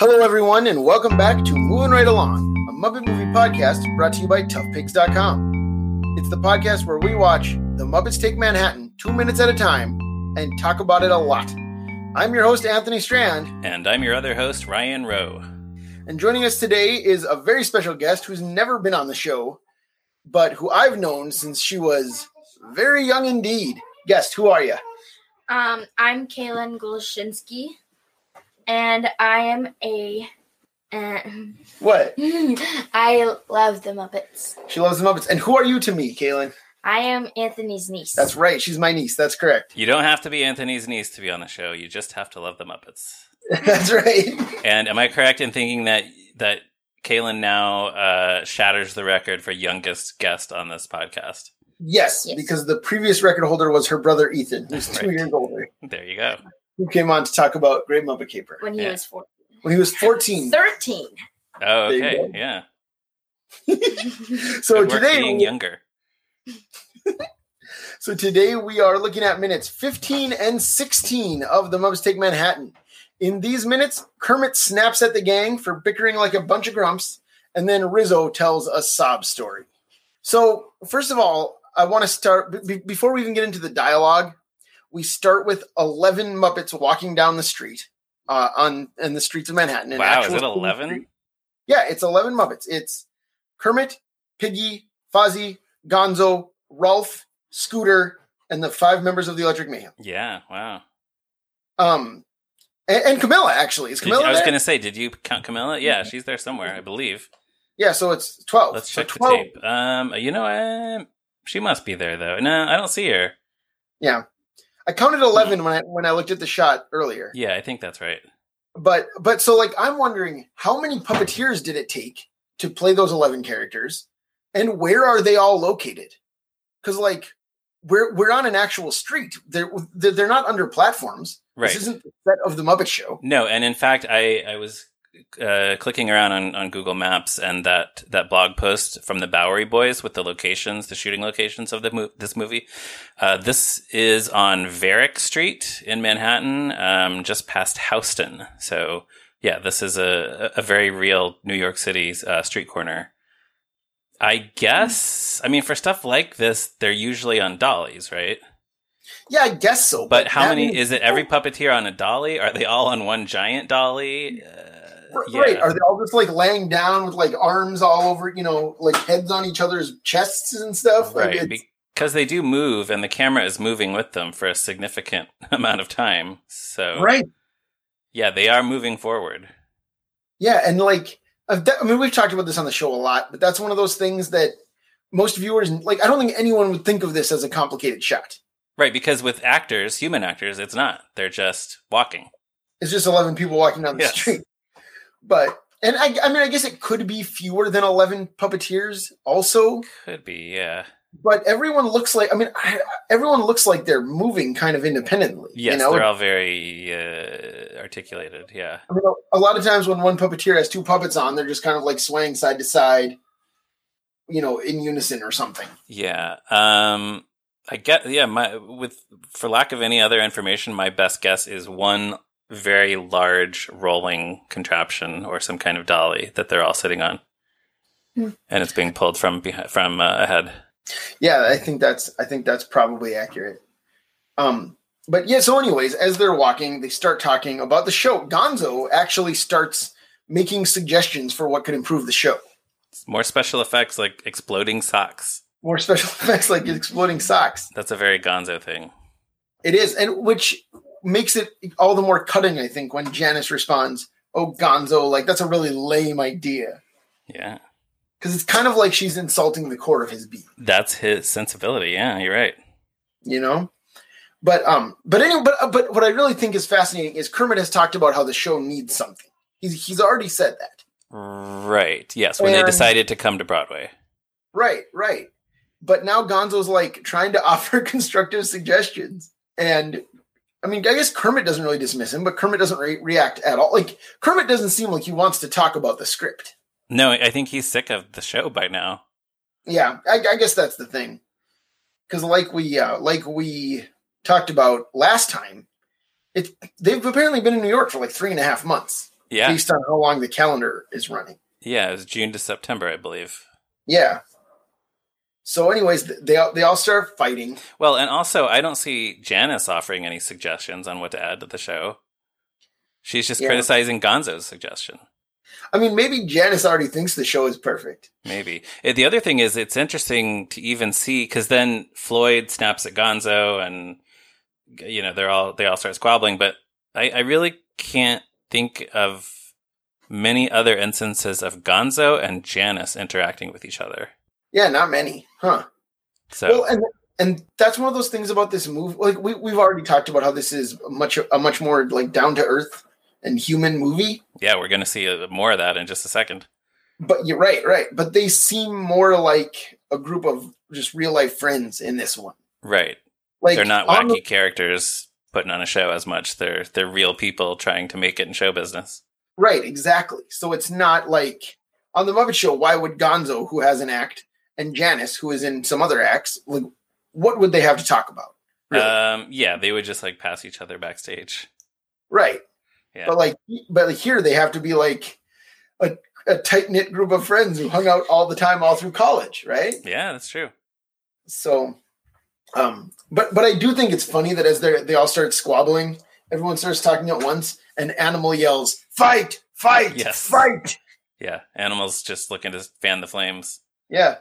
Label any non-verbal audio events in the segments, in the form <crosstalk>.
Hello, everyone, and welcome back to Moving Right Along, a Muppet movie podcast brought to you by ToughPigs.com. It's the podcast where we watch The Muppets Take Manhattan two minutes at a time and talk about it a lot. I'm your host, Anthony Strand, And I'm your other host, Ryan Rowe. and joining us today is a very special guest who's never been on the show, but who I've known since she was very young indeed. Guest, who are you? Um, I'm Kaylin Golshinsky, and I am a. Uh, What? <laughs> I love the Muppets. She loves the Muppets. And who are you to me, Kaylin? I am Anthony's niece. That's right. She's my niece. That's correct. You don't have to be Anthony's niece to be on the show. You just have to love the Muppets. <laughs> That's right. And am I correct in thinking that that Kaylin now uh, shatters the record for youngest guest on this podcast? Yes, Yes. because the previous record holder was her brother Ethan, who's two Right. years older, There you go. Who came on to talk about Great Muppet Caper when he Yeah. was four. when he was 14. 13. Oh, okay. Yeah. <laughs> so Good work today, being younger. <laughs> so today we are looking at minutes 15 and 16 of the Muppets Take Manhattan. In these minutes, Kermit snaps at the gang for bickering like a bunch of grumps, and then Rizzo tells a sob story. So, first of all, I want to start be- before we even get into the dialogue. We start with 11 Muppets walking down the street uh, on in the streets of Manhattan. Wow, is it 11? Yeah, it's 11 Muppets. It's Kermit, Piggy, Fozzie, Gonzo, Rolf, Scooter, and the five members of the Electric Mayhem. Yeah. Wow. Um, and, and Camilla actually is Did you- Camilla. I was going to say, did you count Camilla? Yeah, she's there somewhere, I believe. Yeah, so it's 12. Let's So check the tape. Um, you know, uh, she must be there though. No, I don't see her. Yeah, I counted 11 when I when I looked at the shot earlier. Yeah, I think that's right. But but so like I'm wondering how many puppeteers did it take to play those 11 characters, and where are they all located? Because like we're we're on an actual street. They're they're they're not under platforms. Right. This isn't the set of the Muppet Show. No, and in fact, I I was uh, clicking around on, on Google Maps, and that that blog post from the Bowery Boys with the locations, the shooting locations of the mo- this movie. Uh, this is on Varick Street in Manhattan, um, just past Houston. So yeah, this is a a very real New York City uh, street corner. I guess. I mean, for stuff like this, they're usually on dollies, right? Yeah, I guess so. But how many? means- Is it every puppeteer on a dolly? Are they all on one giant dolly? Uh, yeah. Right? Are they all just like laying down with like arms all over, you know, like heads on each other's chests and stuff? Right. it's- Because they do move, and the camera is moving with them for a significant <laughs> amount of time. So, right. yeah, they are moving forward. Yeah, and like I mean, we've talked about this on the show a lot, but that's one of those things that most viewers like. I don't think anyone would think of this as a complicated shot. Right. Because with actors, human actors, it's not. They're just walking. It's just eleven people walking down the Yes. street. But and I, I mean, I guess it could be fewer than eleven puppeteers, also. Could be, yeah. But everyone looks like I mean, I, everyone looks like they're moving kind of independently. Yes, you know, they're all very uh, articulated. Yeah. I mean, a lot of times when one puppeteer has two puppets on, they're just kind of like swaying side to side, you know, in unison or something. Yeah. Um I get yeah, my with for lack of any other information, my best guess is one very large rolling contraption or some kind of dolly that they're all sitting on. Hmm. And it's being pulled from behind, from uh, ahead. Yeah, I think that's I think that's probably accurate. Um, but yeah. So, anyways, as they're walking, they start talking about the show. Gonzo actually starts making suggestions for what could improve the show. More special effects like exploding socks. More special <laughs> effects like exploding socks. That's a very gonzo thing. It is, and which makes it all the more cutting. I think when Janice responds, "Oh, Gonzo," like that's a really lame idea Yeah. because it's kind of like she's insulting the core of his being. That's his sensibility. Yeah, you're right. you know but um but anyway but but what i really think is fascinating is kermit has talked about how the show needs something he's he's already said that Right. Yes, when they decided to come to Broadway. right right but now gonzo's like trying to <laughs> offer constructive suggestions and i mean i guess kermit doesn't really dismiss him but kermit doesn't re- react at all like kermit doesn't seem like he wants to talk about the script No, I think he's sick of the show by now. yeah i, I guess that's the thing because like we uh like we talked about last time it they've apparently been in new york for like three and a half months Yeah. based on how long the calendar is running. Yeah, it was June to September, I believe. Yeah. So, anyways, they all, they all start fighting. Well, and also, I don't see Janice offering any suggestions on what to add to the show. She's just Yeah. criticizing Gonzo's suggestion. I mean, maybe Janice already thinks the show is perfect. Maybe. Uh, The other thing is, it's interesting to even see because then Floyd snaps at Gonzo, and you know they're all they all start squabbling. But I, I really can't think of many other instances of Gonzo and Janice interacting with each other. Yeah, not many, huh? So Well, and and that's one of those things about this movie. Like we we've already talked about how this is a much a much more like down to earth and human movie. yeah, we're going to see uh, more of that in just a second. But you're right, right. But they seem more like a group of just real life friends in this one. Right. Like they're not wacky the- characters putting on a show as much. They're they're real people trying to make it in show business. right, exactly. So it's not like on the Muppet Show. Why would Gonzo, who has an act, and Janice, who is in some other acts, like what would they have to talk about? Really? Um, yeah, they would just like pass each other backstage. right. Yeah. But like, but like here they have to be like a, a tight knit group of friends who hung out all the time, all through college, right? Yeah, that's true. So, um, but but I do think it's funny that as they they all start squabbling, everyone starts talking at once, and Animal yells, "Fight! Fight! Yes. Fight!" Yeah, Animal's just looking to fan the flames. Yeah,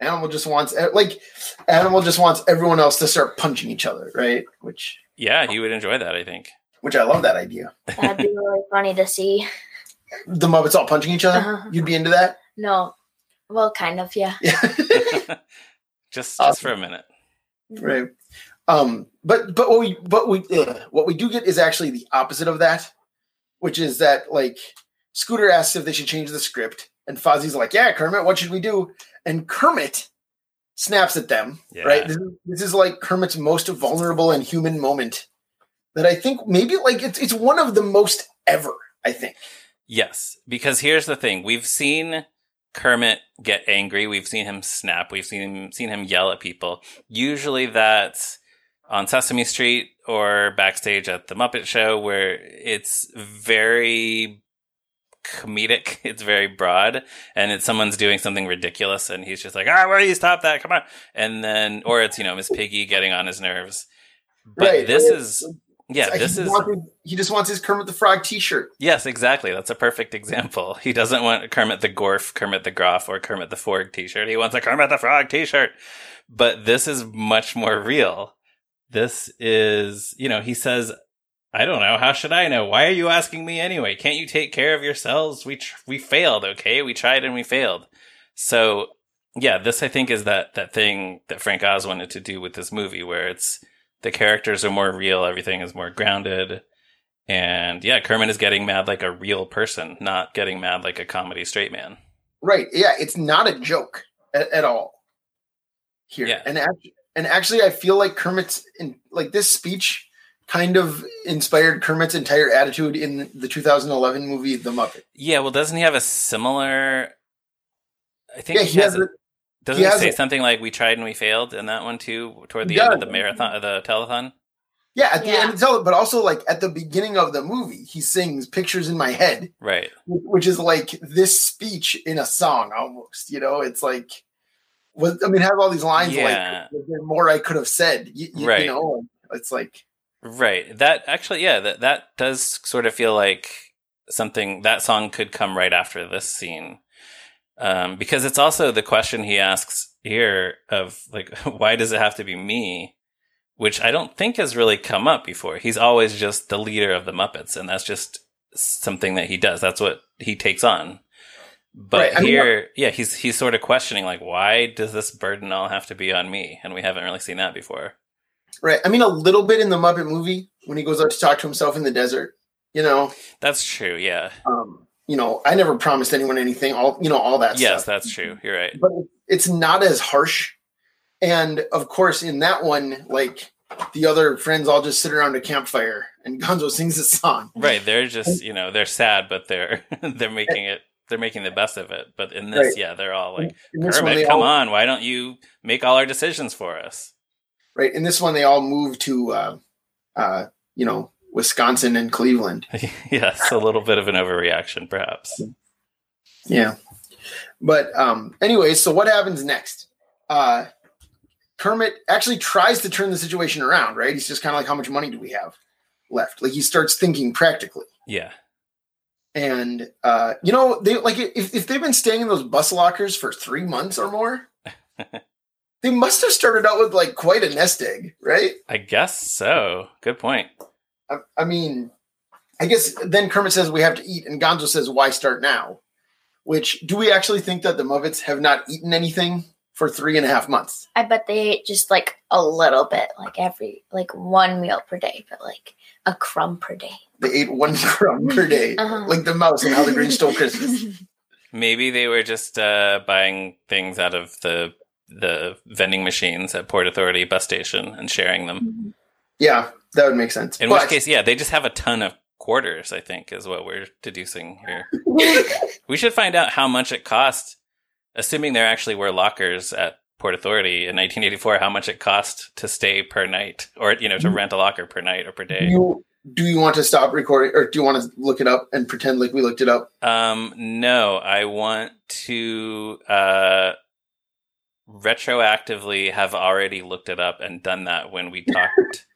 Animal just wants like Animal just wants everyone else to start punching each other, right? Which Yeah, he would enjoy that. I think. which I love that idea. <laughs> That'd be really funny to see. The Muppets all punching each other. Uh-huh. You'd be into that? No, well, kind of, yeah. Yeah. <laughs> just Awesome. for a minute. right um but but what we but we ugh, what we do get is actually the opposite of that which is that like scooter asks if they should change the script and fozzie's like yeah kermit what should we do and kermit snaps at them Yeah. right this is, this is like kermit's most vulnerable and human moment that i think maybe like it's, it's one of the most ever i think Yes, because here's the thing: we've seen Kermit get angry. We've seen him snap. We've seen him seen him yell at people. Usually, that's on Sesame Street or backstage at the Muppet Show, where it's very comedic. <laughs> It's very broad, and it's someone's doing something ridiculous, and he's just like, "Ah, do you stop that? Come on!" And then, or it's you know Miss Piggy getting on his nerves. But Right, this is yeah, Like, this is wants- he just wants his kermit the frog t-shirt Yes, exactly. That's a perfect example. <laughs> He doesn't want Kermit the Gorf, Kermit the Groff, or Kermit the Forg t-shirt. He wants a Kermit the Frog t-shirt. But this is much more real. This is, you know, he says, I don't know. How should I know? Why are you asking me anyway? Can't you take care of yourselves? We, tr- we failed. Okay. We tried and we failed. So yeah, this I think is that, that thing that Frank Oz wanted to do with this movie where it's, the characters are more real. Everything is more grounded. And yeah, Kermit is getting mad like a real person, not getting mad like a comedy straight man. Right. Yeah, it's not a joke at, at all here. Yeah. And actually, and actually, I feel like Kermit's in like this speech kind of inspired Kermit's entire attitude in the 2011 movie The Muppet. Yeah, well, doesn't he have a similar? I think Yeah, he, he has. has a, a, doesn't he he, has say a- something like "We tried and we failed" in that one too, toward the He end of the marathon, of the telethon? yeah at the Yeah. end of the telethon, but also like at the beginning of the movie, he sings "Pictures in My Head," Right. which is like this speech in a song almost. You know, it's like. I mean, have all these lines Yeah. like "Was more I could have said. You, you, Right. you know, it's like Right. That actually, yeah, that that does sort of feel like something that song could come right after this scene, um, because it's also the question he asks here of like, <laughs> why does it have to be me? Which I don't think has really come up before. He's always just the leader of the Muppets, and that's just something that he does. That's what he takes on. But Right, I mean, here, yeah, he's he's sort of questioning like, why does this burden all have to be on me? And we haven't really seen that before. Right. I mean, a little bit in the Muppet movie when he goes out to talk to himself in the desert. You know, That's true. Yeah. um, you know, I never promised anyone anything. All you know, all that stuff. yes, stuff. that's true. You're right. But it's not as harsh. And of course, in that one, like the other friends all just sit around a campfire and <laughs> Gonzo sings a song. Right. They're just you know they're sad, but they're <laughs> they're making it. They're making the best of it. But in this, Right. yeah, they're all like, In this one, Kermit, come all, on, why don't you make all our decisions for us? Right. In this one, they all move to, uh, uh, you know, Wisconsin and Cleveland. <laughs> yes, a little bit of an overreaction, perhaps. Yeah. But um anyway, so what happens next? Uh Kermit actually tries to turn the situation around, right? He's just kind of like, how much money do we have left? Like he starts thinking practically. Yeah. And uh, you know, they like if, if they've been staying in those bus lockers for three months or more, <laughs> they must have started out with like quite a nest egg, right? I guess so. Good point. I, I mean, I guess then Kermit says we have to eat, and Gonzo says, "Why start now?" Which do we actually think that the Muppets have not eaten anything for three and a half months? I bet they ate just like a little bit, like every like one meal per day, but like a crumb per day. They ate one <laughs> crumb per day, Uh-huh. like the mouse and how the Grinch stole Christmas. <laughs> Maybe they were just uh, buying things out of the the vending machines at Port Authority bus station and sharing them. Yeah, that would make sense. In But- which case, yeah, they just have a ton of quarters. I think is what we're deducing here. <laughs> We should find out how much it cost, assuming there actually were lockers at Port Authority in 1984. How much it cost to stay per night, or you know, to Mm-hmm. rent a locker per night or per day. you do you want to stop recording, or do you want to look it up and pretend like we looked it up? Um, no, I want to uh, retroactively have already looked it up and done that when we talked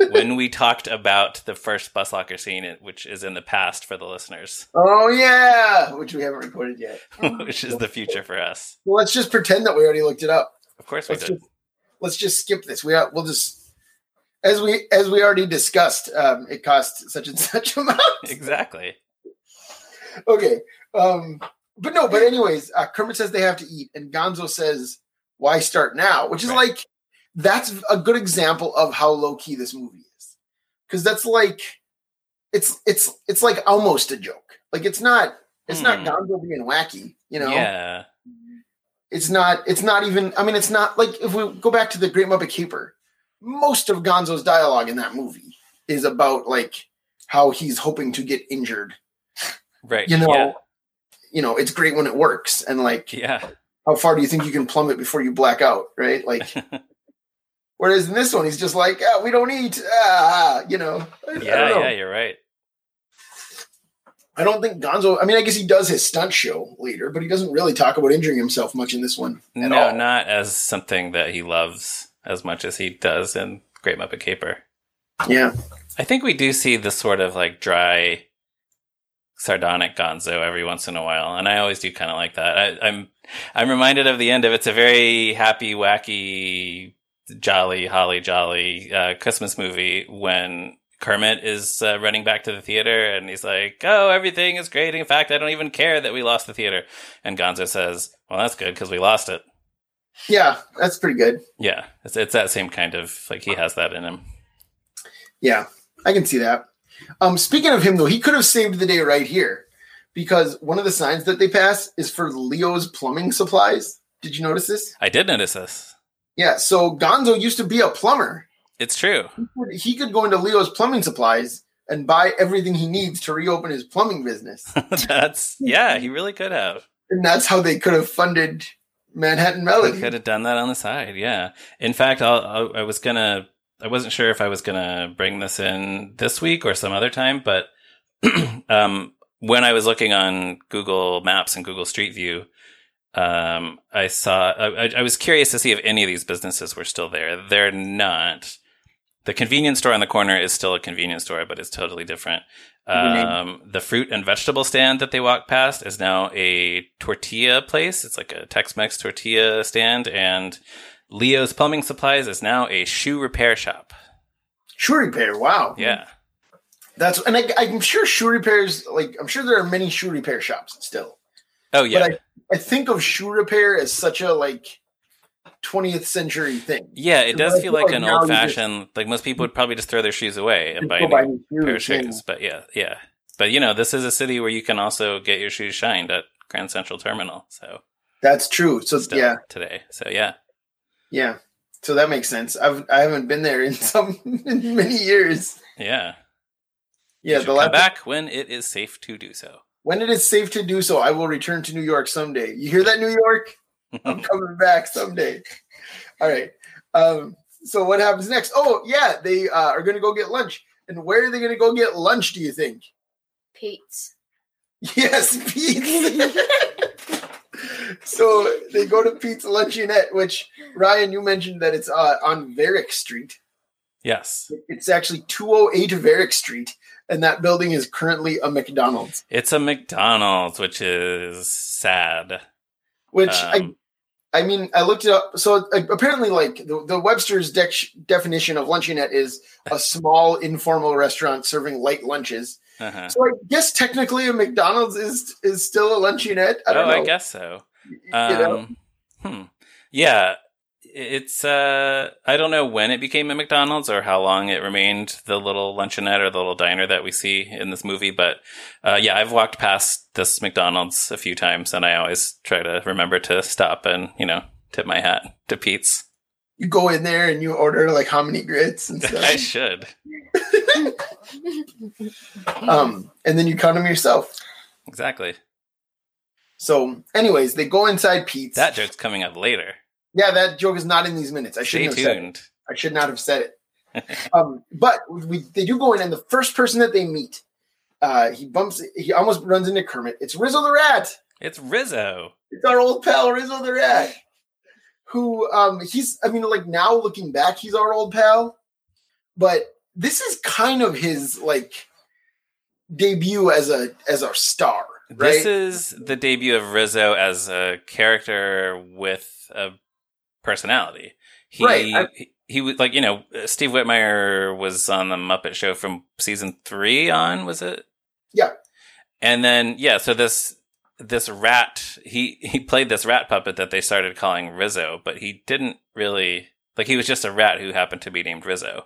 <laughs> when we talked about the first bus locker scene, which is in the past for the listeners, Oh yeah, which we haven't recorded yet. <laughs> which is the future for us. Well, let's just pretend that we already looked it up. Of course, we Let's did. just let's just skip this. We are, we'll just as we as we already discussed. Um, it cost such and <laughs> such amount. Exactly. okay, um, but no. But anyways, uh, Kermit says they have to eat, and Gonzo says, "Why start now?" Which is Right. like that's a good example of how low key this movie is, because that's like it's it's it's like almost a joke. Like it's not it's not Hmm. Gonzo being wacky. You know, Yeah. it's not it's not even i mean it's not like if we go back to the great muppet caper most of gonzo's dialogue in that movie is about like how he's hoping to get injured Right. you know Yeah. you know it's great when it works and like Yeah. How far do you think you can plummet before you black out right <laughs> like whereas in this one he's just like ah, we don't eat ah, you know I, Yeah. know. Yeah. You're right. I don't think gonzo i mean i guess he does his stunt show later but he doesn't really talk about injuring himself much in this one at No, all. not as something that he loves as much as he does in Great Muppet Caper. yeah I think we do see this sort of like dry, sardonic Gonzo every once in a while, and I always do kind of like that. I, I'm I'm reminded of the end of it's a very happy, wacky, jolly, holly jolly uh, Christmas movie when Kermit is uh, running back to the theater and he's like, "Oh, everything is great. In fact, I don't even care that we lost the theater." And Gonzo says, "Well, that's good because we lost it." yeah that's pretty good Yeah, it's it's that same kind of like he has that in him. Yeah, I can see that. Um, speaking of him, though, he could have saved the day right here because one of the signs that they pass is for Leo's plumbing supplies. Did you notice this? I did notice this. Yeah, so Gonzo used to be a plumber. It's true. He could go into Leo's plumbing supplies and buy everything he needs to reopen his plumbing business. <laughs> That's yeah, he really could have. and that's how they could have funded Manhattan Melody. could have done that on the side. Yeah. In fact, I'll, I'll, I was gonna. I wasn't sure if I was gonna bring this in this week or some other time, but <clears throat> um, when I was looking on Google Maps and Google Street View, um, I saw. I, I was curious to see if any of these businesses were still there. They're not. The convenience store on the corner is still a convenience store, but it's totally different. Um, the fruit and vegetable stand that they walk past is now a tortilla place. It's like a Tex-Mex tortilla stand, and Leo's Plumbing Supplies is now a shoe repair shop. Shoe repair. Wow. Yeah, That's and I, I'm sure shoe repairs. Like I'm sure there are many shoe repair shops still. oh yeah, But I I think of shoe repair as such a like 20th century thing. yeah. It does feel feel like like an old-fashioned. Like most people would probably just throw their shoes away and buy a new pair of shoes, yeah. But yeah, yeah. But you know, this is a city where you can also get your shoes shined at Grand Central Terminal. So That's true. So yeah, today. So yeah, yeah. So that makes sense. I've I haven't been there in some <laughs> in many years. yeah. Yeah, you should the come last back when it is safe to do so. when it is safe to do so, I will return to New York someday. You hear that, New York? <laughs> I'm coming back someday. All right. Um, so what happens next? Oh yeah, they uh, are going to go get lunch. And where are they going to go get lunch? Do you think? Pete's. Yes, <laughs> Pete's. <laughs> so they go to Pete's Luncheonette, which Ryan, you mentioned that it's uh, on Varick Street. Yes. It's actually 208 Varick Street, and that building is currently a McDonald's. It's a McDonald's, which is sad. Which Um, I, I mean, I looked it up. So uh, apparently, like the, the Webster's dec- definition of luncheonette is a small informal restaurant serving light lunches. Uh-huh. So I guess technically a McDonald's is is still a luncheonette. I Oh, don't know. I guess so. you know? Um, hmm. Yeah, it's. Uh, I don't know when it became a McDonald's or how long it remained the little luncheonette or the little diner that we see in this movie. But uh, yeah, I've walked past this McDonald's a few times, and I always try to remember to stop and you know tip my hat to Pete's. you go in there and you order like how many grits and <laughs> stuff. I should <laughs> um, and then you count them yourself. exactly. So, anyways, they go inside Pete's. That joke's coming up later. Yeah, that joke is not in these minutes. I said it. tuned. I should not have said it. <laughs> um, but we, they do go in, and the first person that they meet, uh, he bumps, he almost runs into Kermit. It's Rizzo the Rat. It's Rizzo. It's our old pal Rizzo the Rat, who um, he's. I mean, like now looking back, he's our old pal, but this is kind of his like debut as a as our star, right? This is the debut of Rizzo as a character with a personality. He, Right, I- he, he was like, you know, uh, Steve Whitmire was on the Muppet Show from season three on, was it? Yeah. And then, yeah, so this, this rat, he, he played this rat puppet that they started calling Rizzo, but he didn't really, like, he was just a rat who happened to be named Rizzo.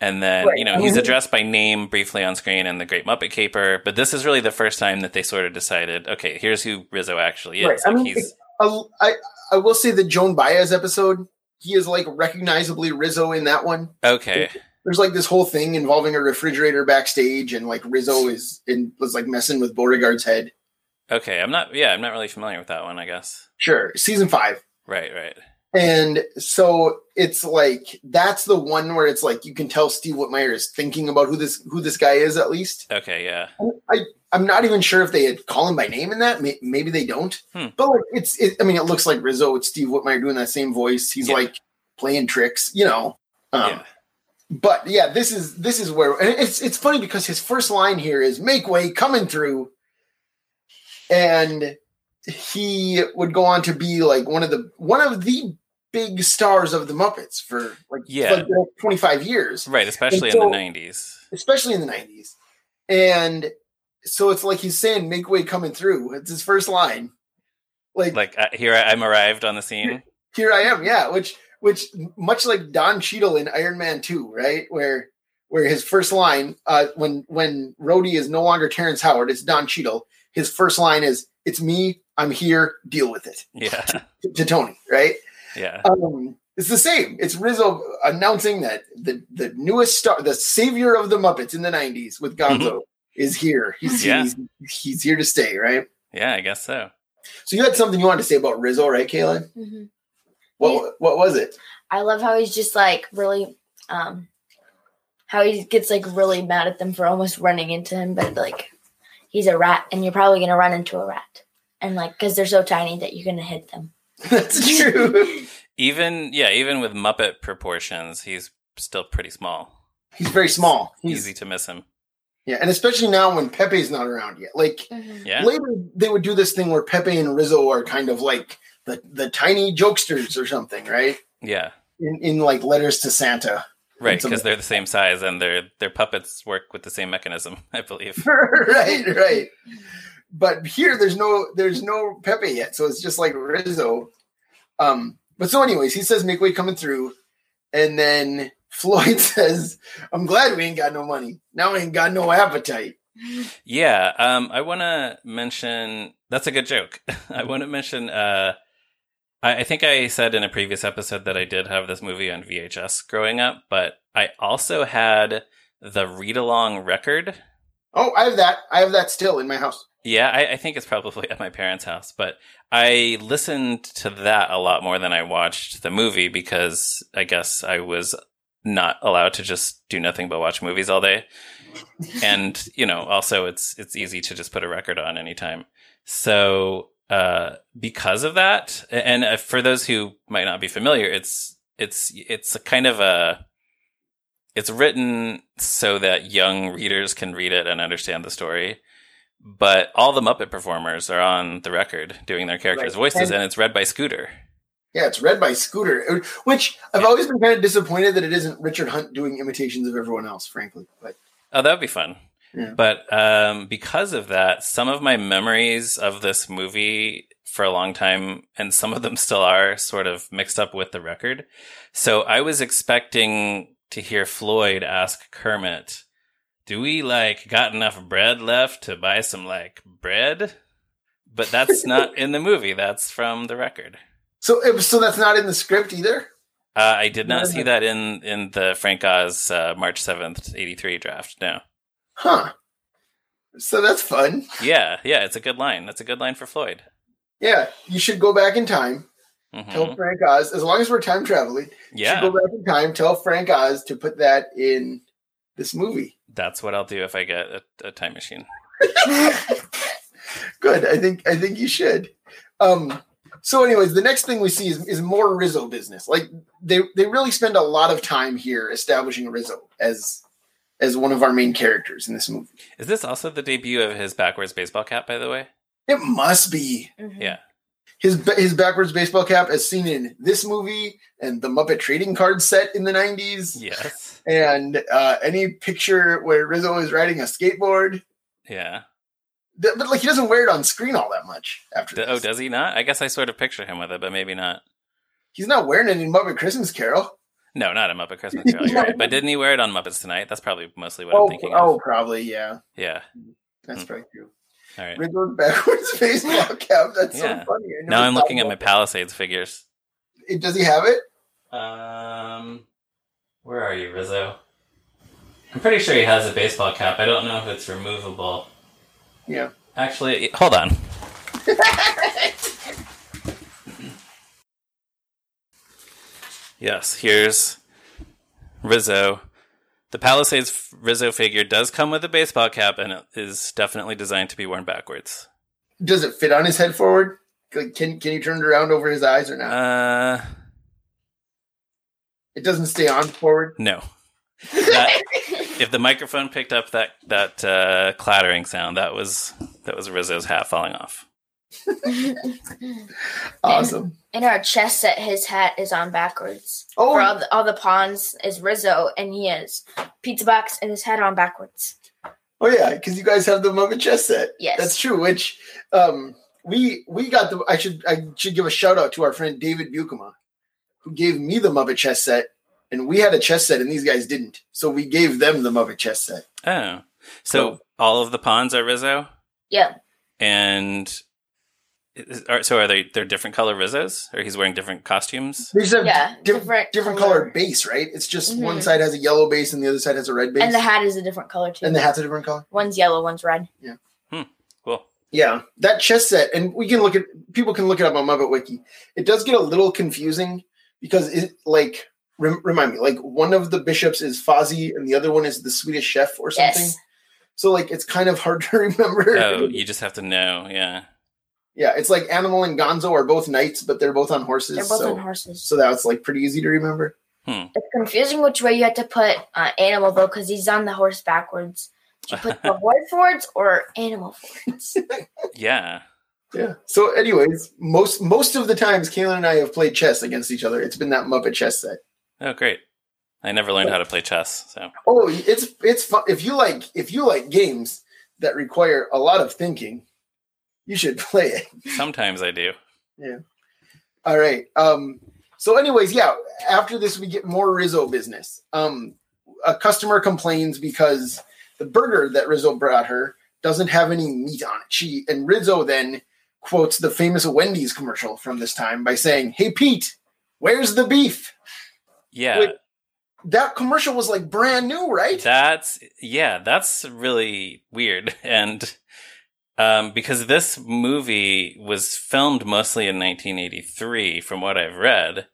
And then, Right, you know, he's addressed by name briefly on screen in The Great Muppet Caper, but this is really the first time that they sort of decided, okay, here's who Rizzo actually is. Right, I mean, he's I, I I will say the Joan Baez episode, he is like recognizably Rizzo in that one. okay. There's like this whole thing involving a refrigerator backstage, and like Rizzo is in was like messing with Beauregard's head. Okay, I'm not yeah, I'm not really familiar with that one, I guess. Sure, season five. Right, right. And so it's like that's the one where it's like you can tell Steve Whitmire is thinking about who this who this guy is at least. Okay, yeah. I'm not even sure if they had call him by name in that. Maybe they don't. Hmm. But like it's, it, I mean, it looks like Rizzo with Steve Whitmire doing that same voice. He's Yeah. like playing tricks, you know. Um, yeah. But yeah, this is this is where and it's it's funny because his first line here is "Make way, coming through," and he would go on to be like one of the one of the big stars of the Muppets for like, Yeah. like, 25 years Right, especially so- in the nineties. especially in the 90s. And so it's like he's saying make way coming through. It's his first line. Like, Like uh, here I, I'm arrived on the scene. here I am, yeah, which which much like Don Cheadle in Iron Man 2, right? Where where his first line uh when when Rhodey is no longer Terrence Howard, it's Don Cheadle. His first line is it's me, I'm here, deal with it. Yeah. <laughs> To, to Tony, right? Yeah. Um, it's the same. It's Rizzo announcing that the the newest star, the savior of the Muppets in the '90s with <laughs> Gonzo, is here. He's, Yeah. he's he's here to stay, right? Yeah, I guess so. So you had something you wanted to say about Rizzo, right, Kaylin? Mhm. What what was it? I love how he's just like really, um, how he gets like really mad at them for almost running into him, but like he's a rat, and you're probably gonna run into a rat, and like because they're so tiny that you're gonna hit them. <laughs> That's true. <laughs> Even yeah, even with Muppet proportions, he's still pretty small. he's very small. He's, Easy to miss him. Yeah, and especially now when Pepe's not around yet. Like Yeah. later, they would do this thing where Pepe and Rizzo are kind of like the the tiny jokesters or something, right? Yeah. In in like letters to Santa. Right, because they're the same size and their their puppets work with the same mechanism, <laughs> I believe. <laughs> right, right. But here, there's no, there's no Pepe yet, so it's just like Rizzo. Um, but so, anyways, he says make coming through, and then Floyd <laughs> says, "I'm glad we ain't got no money. Now we ain't got no appetite." Yeah, um, I want to mention that's a good joke. <laughs> I want to mention. Uh, I, I think I said in a previous episode that I did have this movie on VHS growing up, but I also had the read along record. Oh, I have that. I have that still in my house. Yeah, I, I think it's probably <laughs> at my parents' house, but I listened to that a lot more than I watched the movie because I guess I was not allowed to just do nothing but watch movies all day. and, <laughs> you know, also it's it's easy to just put a record on anytime. So, uh because of that, and uh, for those who might not be familiar, it's it's it's a kind of a it's written so that young readers can read it and understand the story. But all the Muppet performers are on the record doing their characters' Right. voices, And- and it's read by Scooter. Yeah, it's read by Scooter, which I've always been kind of disappointed that it isn't Richard Hunt doing imitations of everyone else, frankly. But Oh, that would be fun. Yeah. But um, because of that, some of my memories of this movie for a long time, and some of them still are, sort of mixed up with the record. So I was expecting to hear Floyd ask Kermit, "Do we like got enough bread left to buy some like bread?" But that's not <laughs> in the movie. That's from the record. So, so that's not in the script either. Uh, I did not see that in in the Frank Oz uh, March seventh, eighty three draft. No. Huh. So that's fun. Yeah, yeah, it's a good line. That's a good line for Floyd. Yeah, you should go back in time. Mhm. Tell Frank Oz, as long as we're time traveling, you Yeah, should go back in time. Tell Frank Oz to put that in this movie. that's what I'll do if I get a, a time machine. <laughs> Good. I think I think you should. Um, so, anyways, the next thing we see is, is more Rizzo business. Like they they really spend a lot of time here establishing Rizzo as as one of our main characters in this movie. Is this also the debut of his backwards baseball cap? By the way, It must be Mhm. yeah. his his backwards baseball cap as seen in this movie and the Muppet trading card set in the '90s, Yes. and uh, any picture where Rizzo is riding a skateboard. Yeah. Th- But like he doesn't wear it on screen all that much after. D- oh, does he not? I guess I sort of picture him with it, but maybe not. He's not wearing it in Muppet Christmas Carol. No, not a Muppet Christmas <laughs> Carol. You're right. But didn't he wear it on Muppets Tonight? That's probably mostly what Oh, I'm thinking of. oh, of. probably yeah. Yeah. That's Hmm. probably true. All right. Rizzo's backwards <laughs> baseball cap. That's Yeah. so funny. I Now I'm looking at my Palisades figures. that. Does he have it? Um, where are you, Rizzo? I'm pretty sure he has a baseball cap. I don't know if it's removable. Yeah. Actually, hold on. <laughs> Yes, here's Rizzo. The Palisades Rizzo figure does come with a baseball cap and it is definitely designed to be worn backwards. Does it fit on his head forward? Like, Can can you turn it around over his eyes or not? Uh, it doesn't stay on forward. no. <laughs> That, if the microphone picked up that that uh, clattering sound, that was that was Rizzo's hat falling off. <laughs> Awesome. In our chess set, his hat is on backwards. Oh, For all the, all the pawns is Rizzo, and he has pizza box and his hat on backwards. oh yeah, because you guys have the Muppet chess set. Yes. That's true. Which um, we we got the. I should I should give a shout out to our friend David Bukema, who gave me the Muppet chess set, and we had a chess set, and these guys didn't. So we gave them the Muppet chess set. Oh, so So- all of the pawns are Rizzo, Yeah. and is- are, so are they? They're different color Rizzos, or he's wearing different costumes? They just have Yeah, diff- different different, color. colored base, right? It's just one Mhm. side has a yellow base and the other side has a red base. And the hat is a different color too. and the hat's a different color. one's yellow, one's red. Yeah. Cool. Yeah, that chess set, and we can look at people can look it up on Muppet Wiki. It does get a little confusing because it like rem- remind me like one of the bishops is Fozzie and the other one is the Swedish chef or something. Yes. So like it's kind of hard <laughs> to remember. Oh, you just have to know. Yeah. yeah, it's like Animal and Gonzo are both knights, but they're both on horses. They're both so, on horses. so that's like pretty easy to remember. It's confusing which way you have to put uh, animal though, because he's on the horse backwards. Should you put <laughs> the horse forwards or animal forwards? <laughs> Yeah. Yeah. So, anyways, most most of the times Kaylin and I have played chess against each other. It's been that Muppet chess set. Oh, great. I never learned how to play chess, so Oh, it's it's fun. If you like if you like games that require a lot of thinking, you should <laughs> play it. sometimes I do. Yeah. All right. Um. So, anyways, yeah. After this, we get more Rizzo business. Um, a customer complains because the burger that Rizzo brought her doesn't have any meat on it. She and Rizzo then quotes the famous Wendy's commercial from this time by saying, "Hey Pete, where's the beef?" Yeah. That commercial was like brand new, right? That's yeah, that's really weird. <laughs> And um, because this movie was filmed mostly in 1983, from what I've read,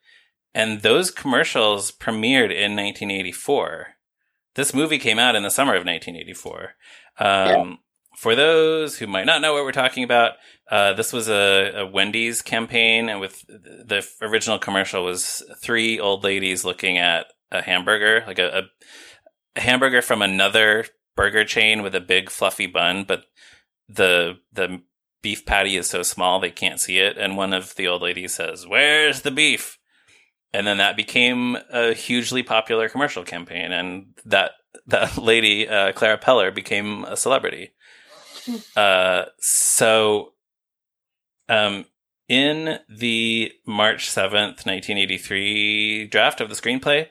and those commercials premiered in 1984. This movie came out in the summer of 1984. Um, For those who might not know what we're talking about, uh, this was a, a Wendy's campaign, and with the original commercial was three old ladies looking at a hamburger, like a, a, a hamburger from another burger chain with a big fluffy bun, but the the beef patty is so small they can't see it. And one of the old ladies says, "Where's the beef?" And then that became a hugely popular commercial campaign, and that that lady uh, Clara Peller became a celebrity. Uh, so, um, in the March seventh, nineteen eighty three draft of the screenplay,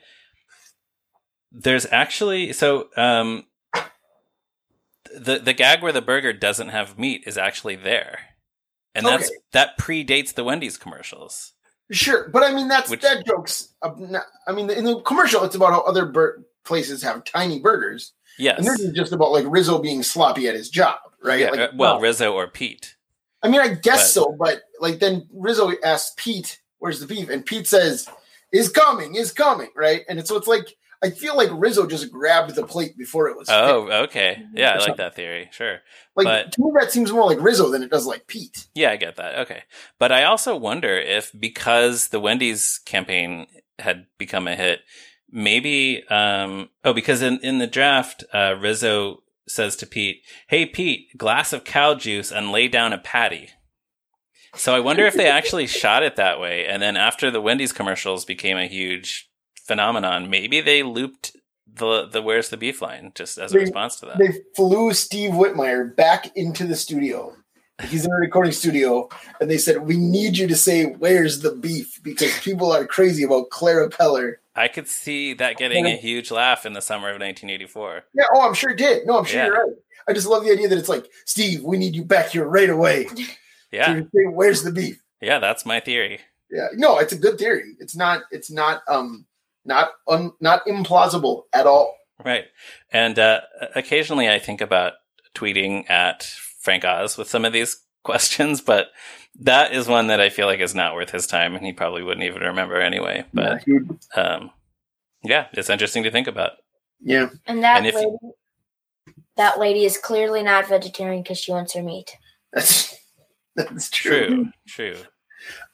there's actually so um, the the gag where the burger doesn't have meat is actually there, and that's that predates the Wendy's commercials. Sure, but I mean that's Which- that joke's. uh, I mean, in the commercial, it's about how other bur- places have tiny burgers, Yes, and this is just about like Rizzo being sloppy at his job, right? yeah, like, uh, well, Rizzo or Pete. I mean, I guess but- so, but like then Rizzo asks Pete, "Where's the beef?" and Pete says, "Is coming, is coming," right? And it's so it's like I feel like Rizzo just grabbed the plate before it was. Oh, picked. okay, yeah, I like that theory. Sure. like but- to me that seems more like Rizzo than it does like Pete. Yeah, I get that. Okay. But I also wonder if because the Wendy's campaign had become a hit, maybe um oh because in in the draft uh Rizzo says to Pete, "Hey Pete, glass of cow juice and lay down a patty." So I wonder if they actually <laughs> shot it that way and then after the Wendy's commercials became a huge phenomenon, maybe they looped the the where's the beef line just as a They- response to that. They flew Steve Whitmire back into the studio. He's in a recording studio, and they said, "We need you to say where's the beef because people are crazy about Clara Peller." I could see that getting a huge laugh in the summer of 1984. Yeah, oh, I'm sure it did. No, I'm sure Yeah. you're right. I just love the idea that it's like, Steve, we need you back here right away. <laughs> Yeah. Say, where's the beef? Yeah, that's my theory. Yeah, no, it's a good theory. It's not. It's not. Um, not un, not implausible at all. Right. And uh, occasionally I think about tweeting at Frank Oz with some of these questions, but that is one that I feel like is not worth his time and he probably wouldn't even remember anyway. But yeah, um, yeah, it's interesting to think about. yeah. And that And if- lady, that lady is clearly not vegetarian because she wants her meat. that's that's true. True. True.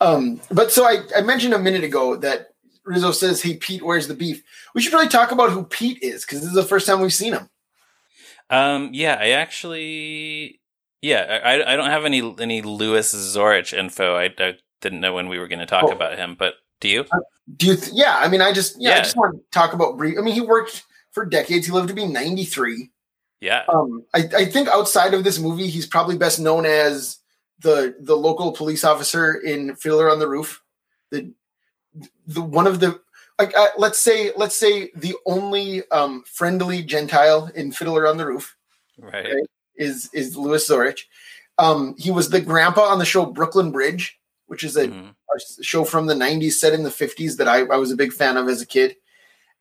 Um, but so I, I mentioned a minute ago that Rizzo says, "Hey Pete, where's the beef?" We should really talk about who Pete is because this is the first time we've seen him. Um, yeah, I actually, yeah, I, I don't have any any Louis Zorich info. I, I didn't know when we were going to talk Oh. about him, but do you? Do you? Th- yeah, I mean, I just yeah, I just want to talk about brief. I mean, he worked for decades. He lived to be ninety three. Yeah. Um, I, I think outside of this movie, he's probably best known as the the local police officer in Fiddler on the Roof. The the one of the like uh, let's say let's say the only um, friendly Gentile in Fiddler on the Roof Right. Okay. Is is Louis Zorich. Um, he was the grandpa on the show Brooklyn Bridge, which is a, Mhm. a show from the '90s set in the '50s that I, I was a big fan of as a kid.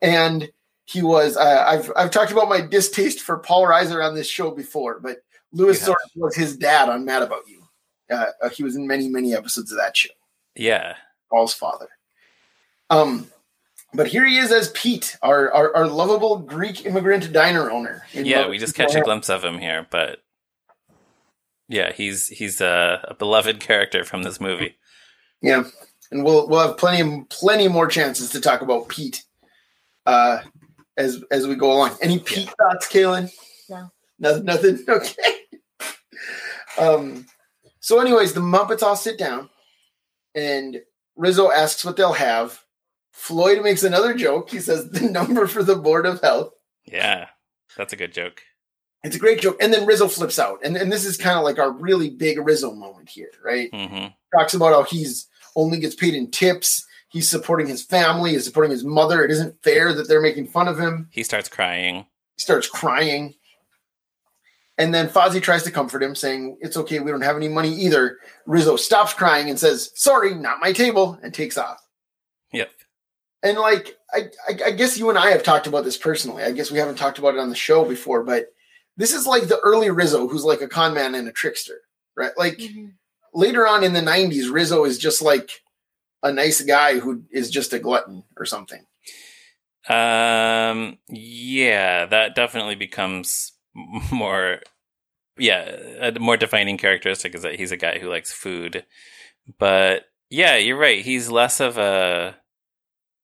And he was uh, I've I've talked about my distaste for Paul Reiser on this show before, but Louis. Zorich was his dad on Mad About You. Uh, uh, he was in many many episodes of that show. Yeah. Paul's father. Um, but here he is as Pete, our our, our lovable Greek immigrant diner owner. Yeah, we just catch a glimpse of him here, but yeah, he's he's a, a beloved character from this movie. Yeah, and we'll we'll have plenty plenty more chances to talk about Pete uh, as as we go along. Any Pete thoughts, Kaylin? No. nothing. Nothing. <laughs> Okay. um. So, anyways, the Muppets all sit down, and Rizzo asks what they'll have. Floyd makes another joke. He says the number for the board of health. Yeah, that's a good joke. It's a great joke, and then Rizzo flips out, and and this is kind of like our really big Rizzo moment here, right? hmm talks about how he's only gets paid in tips. He's supporting his family. He's supporting his mother. It isn't fair that they're making fun of him. He starts crying. He starts crying. And then Fozzie tries to comfort him, saying, It's okay, we don't have any money either. Rizzo stops crying and says, Sorry, not my table, and takes off. Yep. And like, I, I, I guess you and I have talked about this personally. I guess we haven't talked about it on the show before, but this is like the early Rizzo who's like a con man and a trickster, right? Like, later on in the 90s rizzo is just like a nice guy who is just a glutton or something. Um, yeah, that definitely becomes <laughs> more, yeah, a more defining characteristic is that he's a guy who likes food. But yeah, you're right. He's less of a,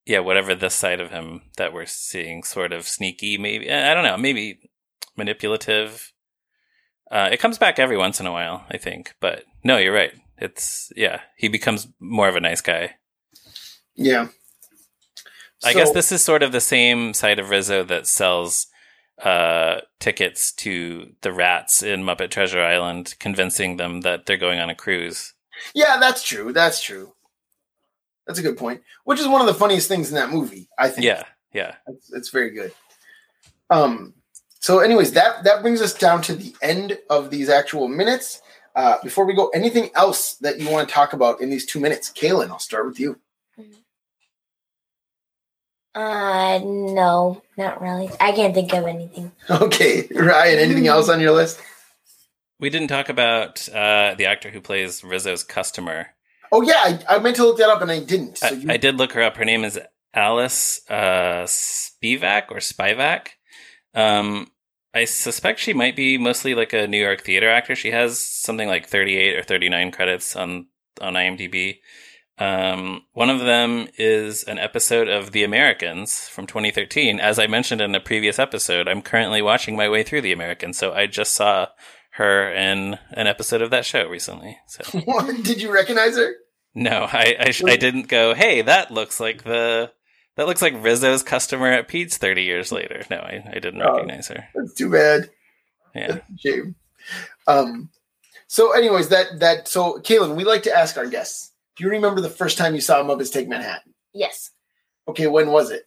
yeah, whatever this side of him that we're seeing, sort of sneaky, maybe. I don't know, maybe manipulative. Uh, it comes back every once in a while, I think. But no, you're right. It's, yeah, he becomes more of a nice guy. Yeah. I So- guess this is sort of the same side of Rizzo that sells uh, tickets to the rats in Muppet Treasure Island, convincing them that they're going on a cruise. Yeah, that's true. That's true. That's a good point. Which is one of the funniest things in that movie, I think. Yeah, yeah. It's, it's very good. Um. So, anyways, that that brings us down to the end of these actual minutes. Uh, before we go, anything else that you want to talk about in these two minutes, Kaylin? I'll start with you. Uh, no, not really. I can't think of anything. Okay, Ryan. Anything else on your list? We didn't talk about uh, the actor who plays Rizzo's customer. Oh yeah, I, I meant to look that up and I didn't. So I, you, I did look her up. Her name is Alice uh, Spivak or Spivak. Um, I suspect she might be mostly like a New York theater actor. She has something like 38 or 39 credits on on IMDb. Um, one of them is an episode of The Americans from 2013. As I mentioned in a previous episode, I'm currently watching my way through The Americans, so I just saw her in an episode of that show recently. So <laughs> What? did you recognize her? no, I I, I didn't go. Hey, that looks like the that looks like Rizzo's customer at Pete's 30 years later. No, I, I didn't Oh. recognize her. That's too bad. Yeah. <laughs> Shame. Um. So, anyways, that that so, Kaylin, we like to ask our guests. Do you remember the first time you saw Muppets Take Manhattan? Yes, Okay, when was it?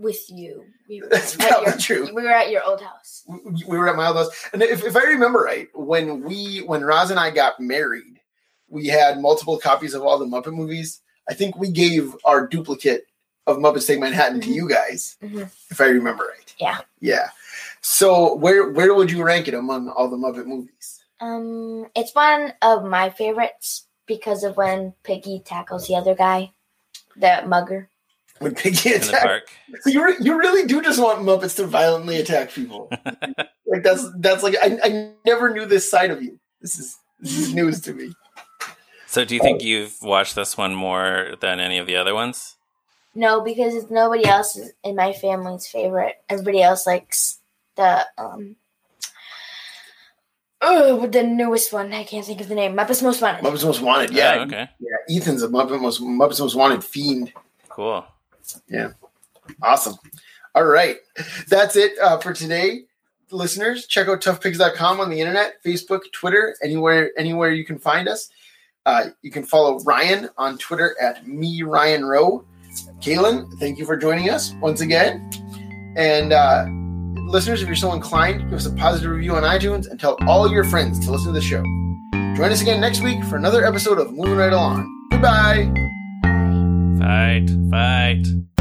With you. We were, That's at probably your, true. we were at your old house. we we were at my old house, and if, if I remember right, when we when Roz and I got married, we had multiple copies of all the Muppet movies. I think we gave our duplicate of Muppets Take Manhattan to Mhm. you guys, Mhm. if I remember right. Yeah. yeah. So where where would you rank it among all the Muppet movies? Um, it's one of my favorites because of when Piggy tackles the other guy, the mugger. When Piggy In the attack, park. <laughs> you re- you really do just want Muppets to violently attack people. <laughs> like that's that's like I, I never knew this side of you. This is this is news to me. So, do you think you've watched this one more than any of the other ones? No, because it's nobody else is in my family's favorite. Everybody else likes the um. Oh, the newest one. I can't think of the name. Muppets Most Wanted. Muppets Most Wanted, yeah, Oh, okay. yeah. Ethan's a Muppet Most Muppets Most Wanted fiend. Cool. Awesome. All right, that's it uh, for today, listeners. Check out toughpigs.com on the internet, Facebook, Twitter, anywhere anywhere you can find us. Uh, you can follow Ryan on Twitter at me Ryan Roe. Kaylin, thank you for joining us once again. And uh, listeners, if you're so inclined, give us a positive review on iTunes and tell all your friends to listen to the show. Join us again next week for another episode of Moving Right Along. Goodbye. Fight, fight.